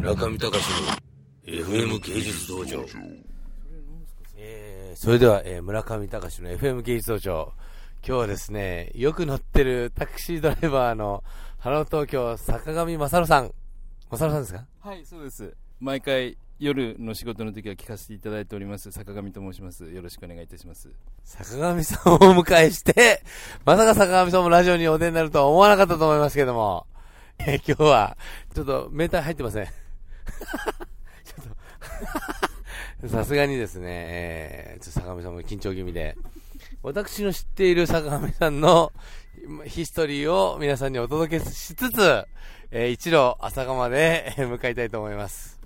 村上隆の FM 芸術道場。えー、それでは、えー、村上隆の FM 芸術道場。今日はですね、よく乗ってるタクシードライバーの、ハロー東京、坂上正さん。正さんですか？はい、そうです。毎回、夜の仕事の時は聞かせていただいております、坂上と申します。よろしくお願いいたします。坂上さんをお迎えして、まさか坂上さんもラジオにお出になるとは思わなかったと思いますけども、えー今日は、ちょっとメーター入ってません。ちょっと、さすがにですね、えーちょっと坂上さんも緊張気味で、私の知っている坂上さんのヒストリーを皆さんにお届けしつつ、えー一路朝釜でえー向かいたいと思います。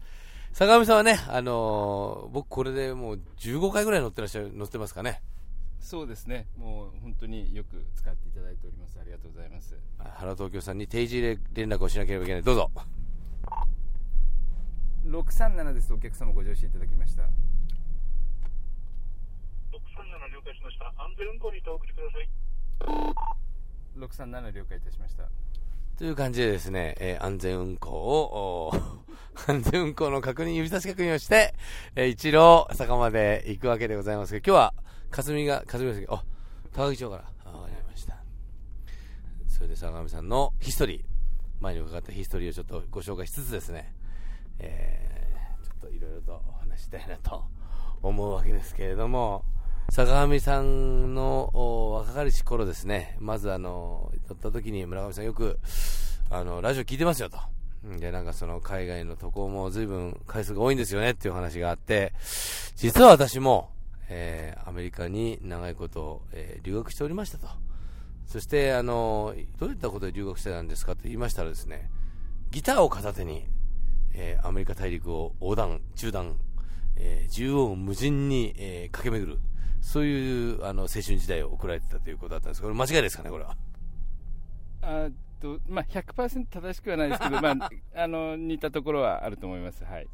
坂上さんはね、あのー僕これでもう15回ぐらい乗ってらっしゃる、乗ってますかね？そうですね。もう本当によく使っていただいております。ありがとうございます。原東京さんに定時連絡をしなければいけない。どうぞ。637です。お客様ご乗車いただきました。637了解しました。安全運行にてお送りください。637了解いたしました。という感じでですね、えー安全運行を、安全運行の確認、指差し確認をして、えー一路坂まで行くわけでございますけど、今日は、霞が、霞が関、あ、高木町から、あわかりました。それで坂上さんのヒストリー、前に伺ったヒストリーをちょっとご紹介しつつですね、えー、ちょっといろいろとお話したいなと思うわけですけれども、坂上さんの若かりし頃ですね、まずあの、撮った時に村上さんよく、あの、ラジオ聞いてますよと。で、なんかその海外の渡航も随分回数が多いんですよねっていう話があって、実は私も、えーアメリカに長いこと、えー留学しておりましたと。そして、あの、どういったことで留学してたんですかって言いましたらですね、ギターを片手に、えーアメリカ大陸を横断、中断、えー縦横無尽に、えー駆け巡る、そういうあの青春時代を送られてたということだったんですこれ間違いですかね、これは？あと、まあ、100%正しくはないですけど、まあ、あの、似たところはあると思います。はい。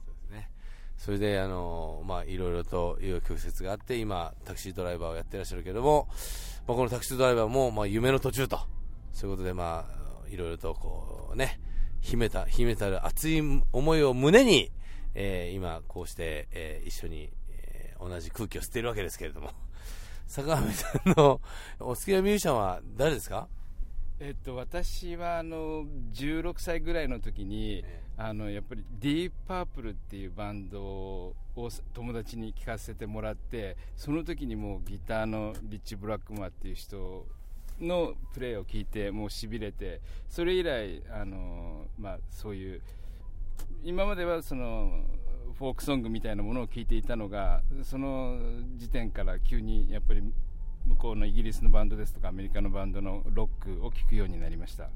それで、あの、まあ、いろいろと紆余曲折があって、今、タクシードライバーをやってらっしゃるけども、まあ、このタクシードライバーも、まあ、夢の途中と、そういうことで、まあ、いろいろと、こう、ね、秘めた、秘めたる熱い思いを胸に、えー今、こうして、えー一緒に、えー同じ空気を吸っているわけですけれども、坂上さんのお好きなミュージシャンは誰ですか？えっと、私はあの16歳ぐらいの時に、あのやっぱりディープパープルっていうバンドを友達に聴かせてもらってその時にもうギターのリッチ・ブラックマーっていう人のプレーを聞いてもうしびれてそれ以来あの、まあ、そういう今まではそのフォークソングみたいなものを聞いていたのがその時点から急にやっぱり向こうのイギリスのバンドですとかアメリカのバンドのロックを聴くようになりました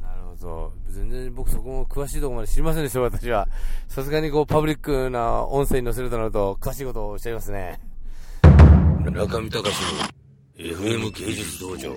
なるほど。全然僕そこも詳しいところまで知りませんでした、私は。さすがにこう、パブリックな音声に載せるとなると、詳しいことをおっしゃいますね。中見隆の FM 芸術道場。